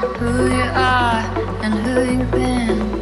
who you are and who you've been.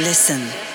Listen.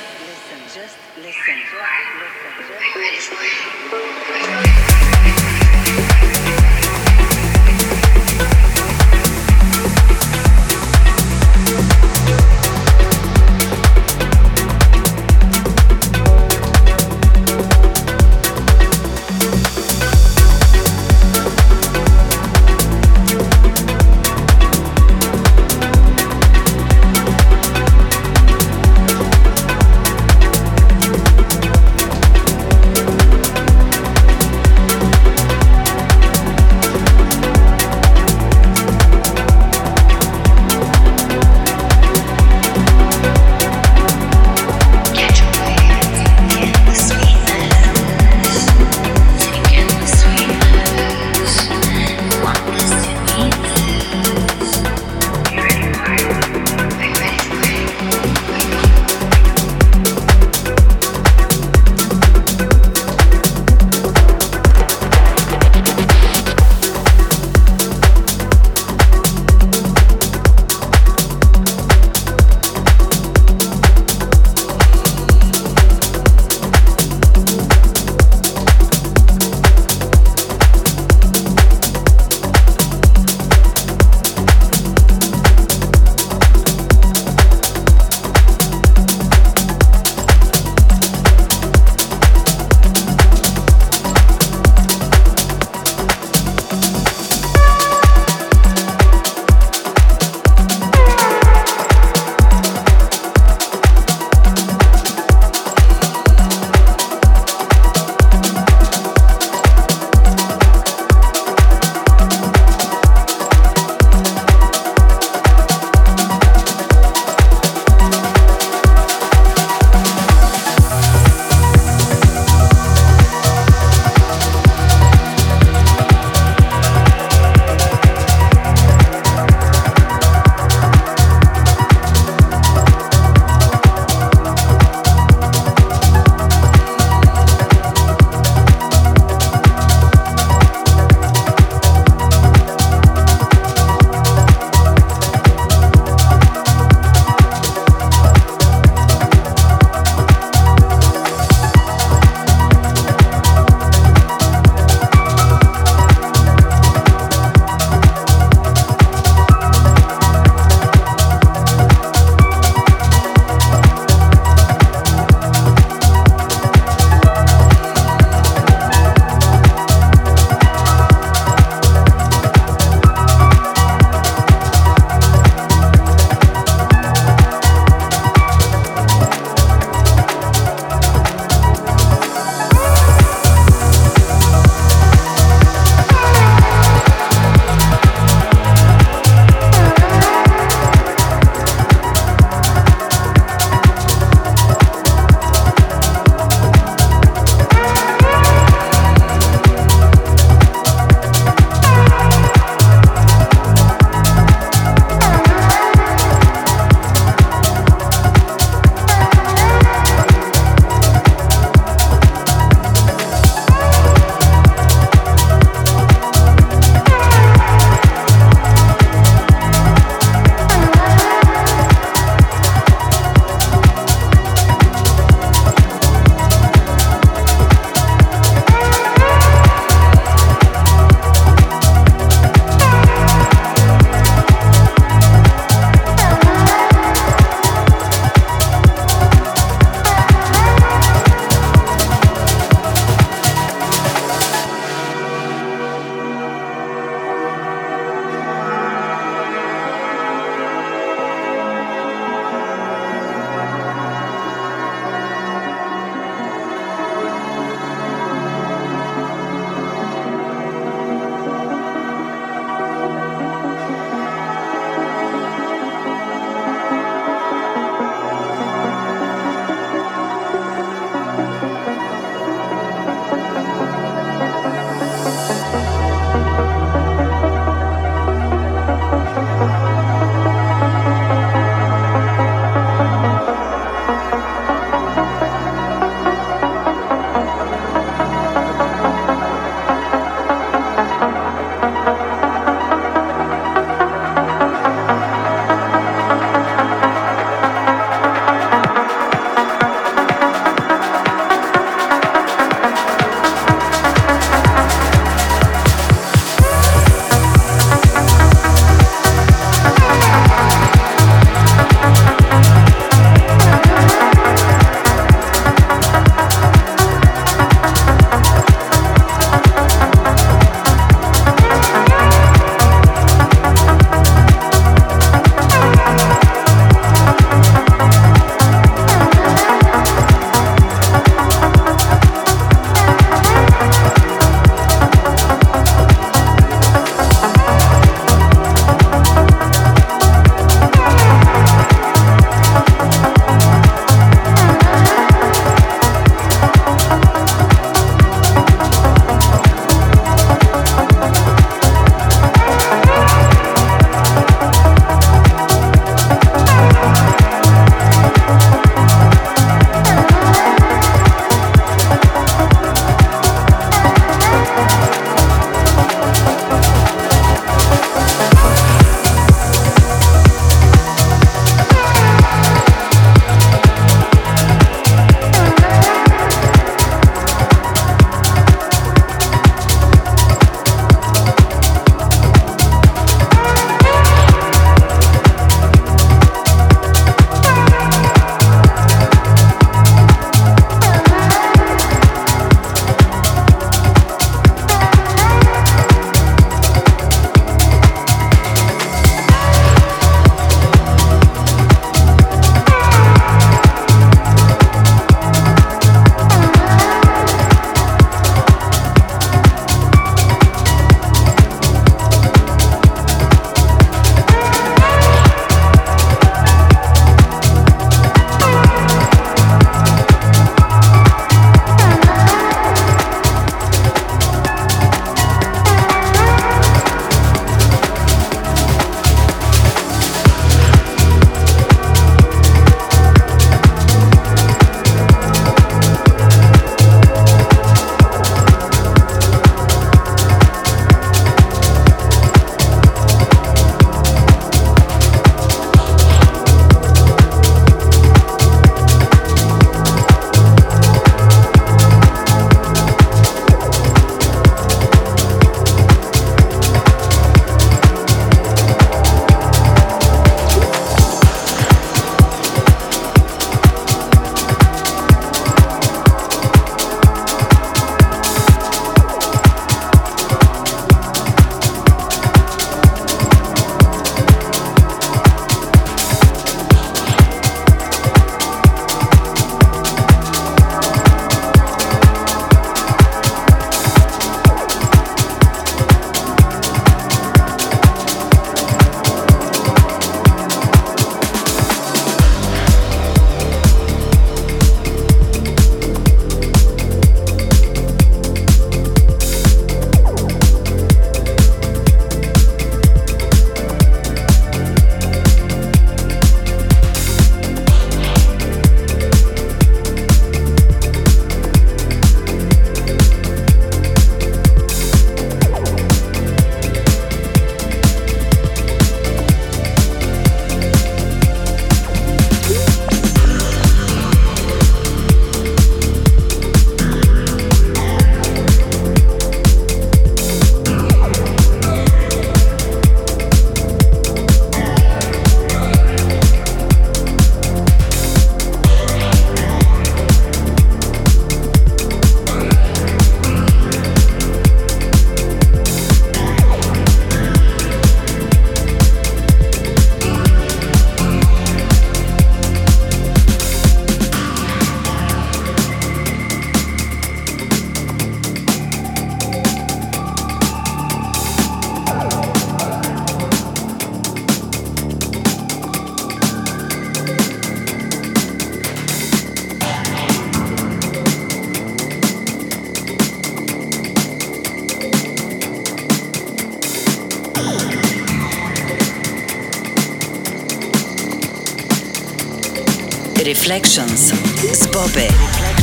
Reflections z Bobby.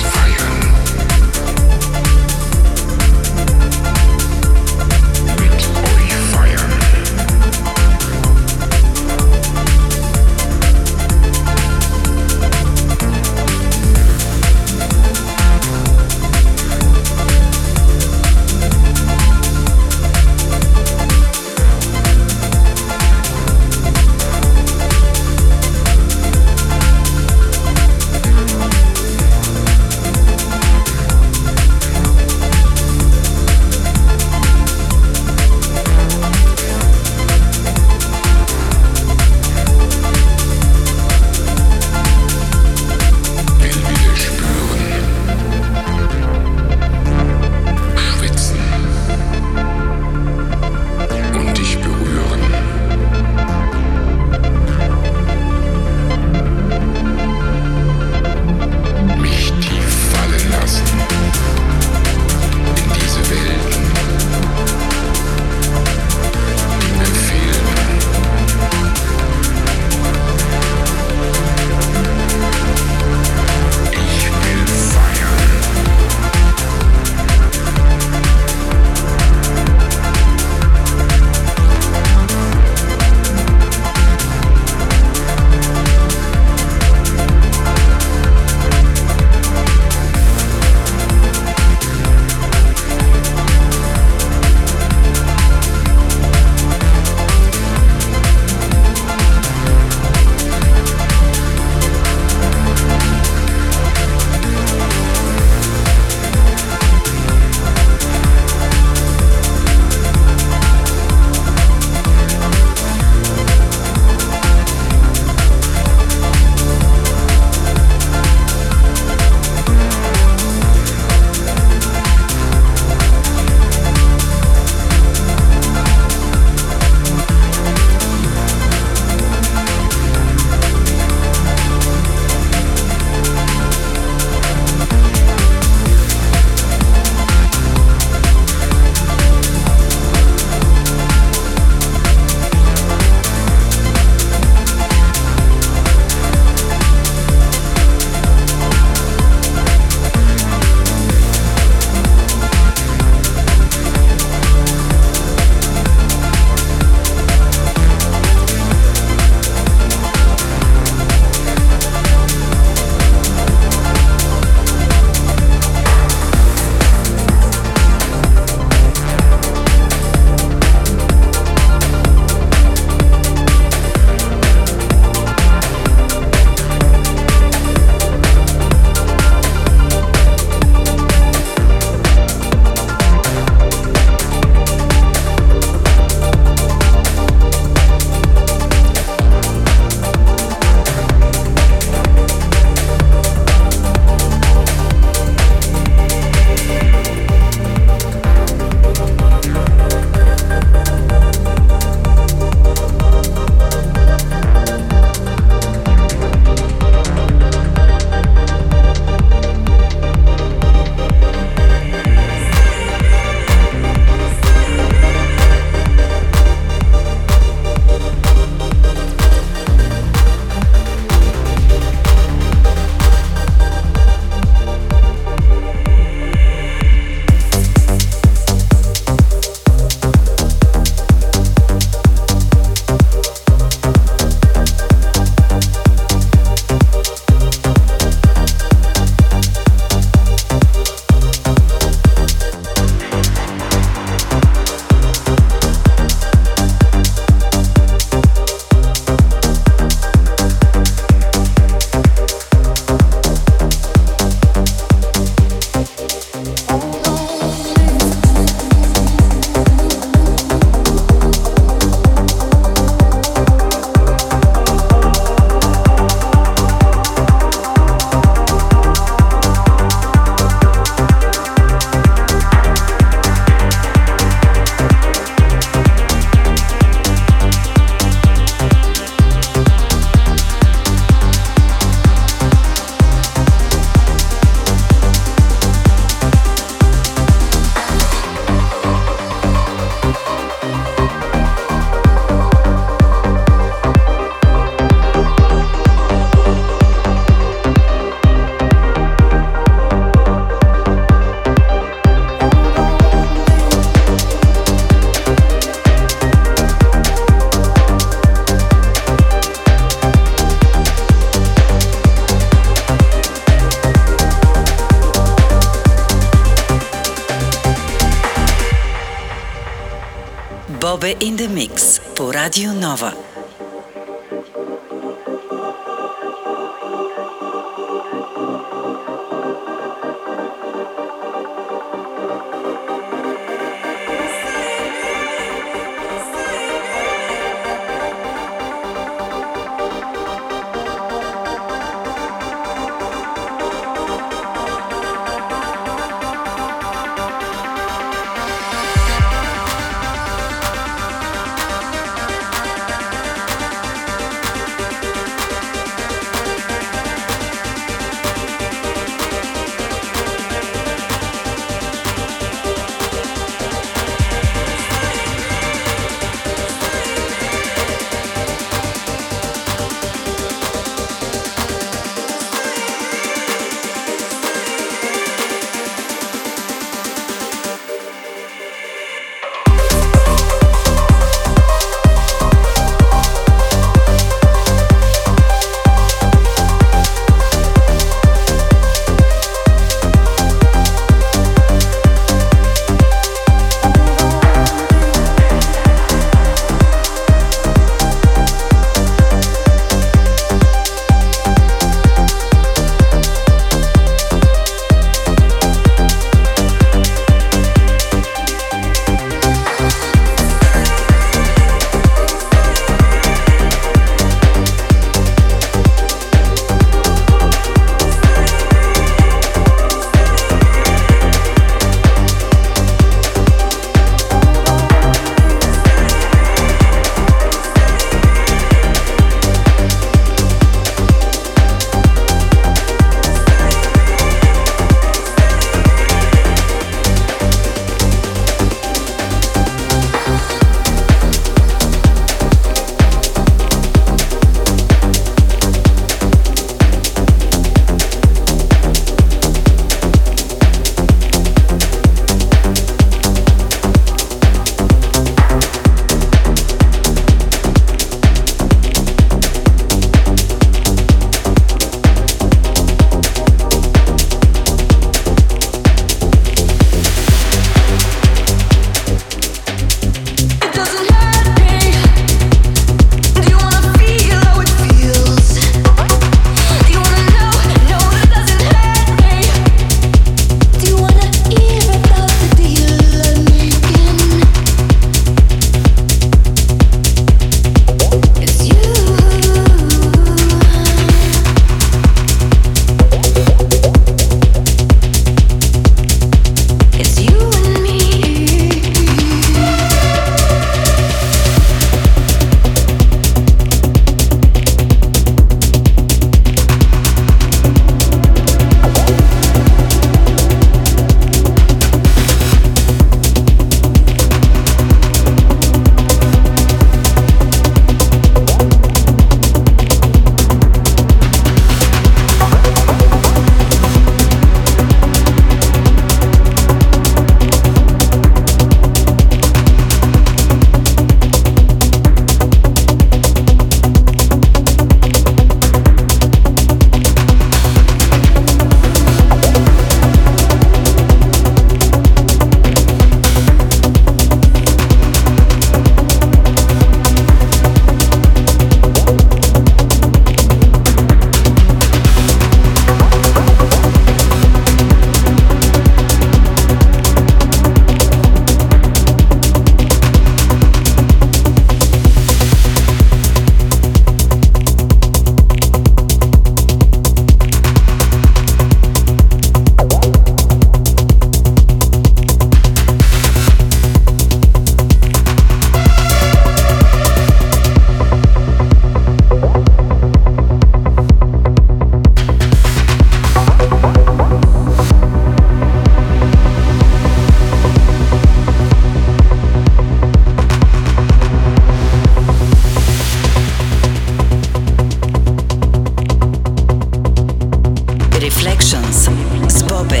Reflections z Boby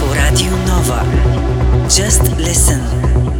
po Radio Nova. Just listen.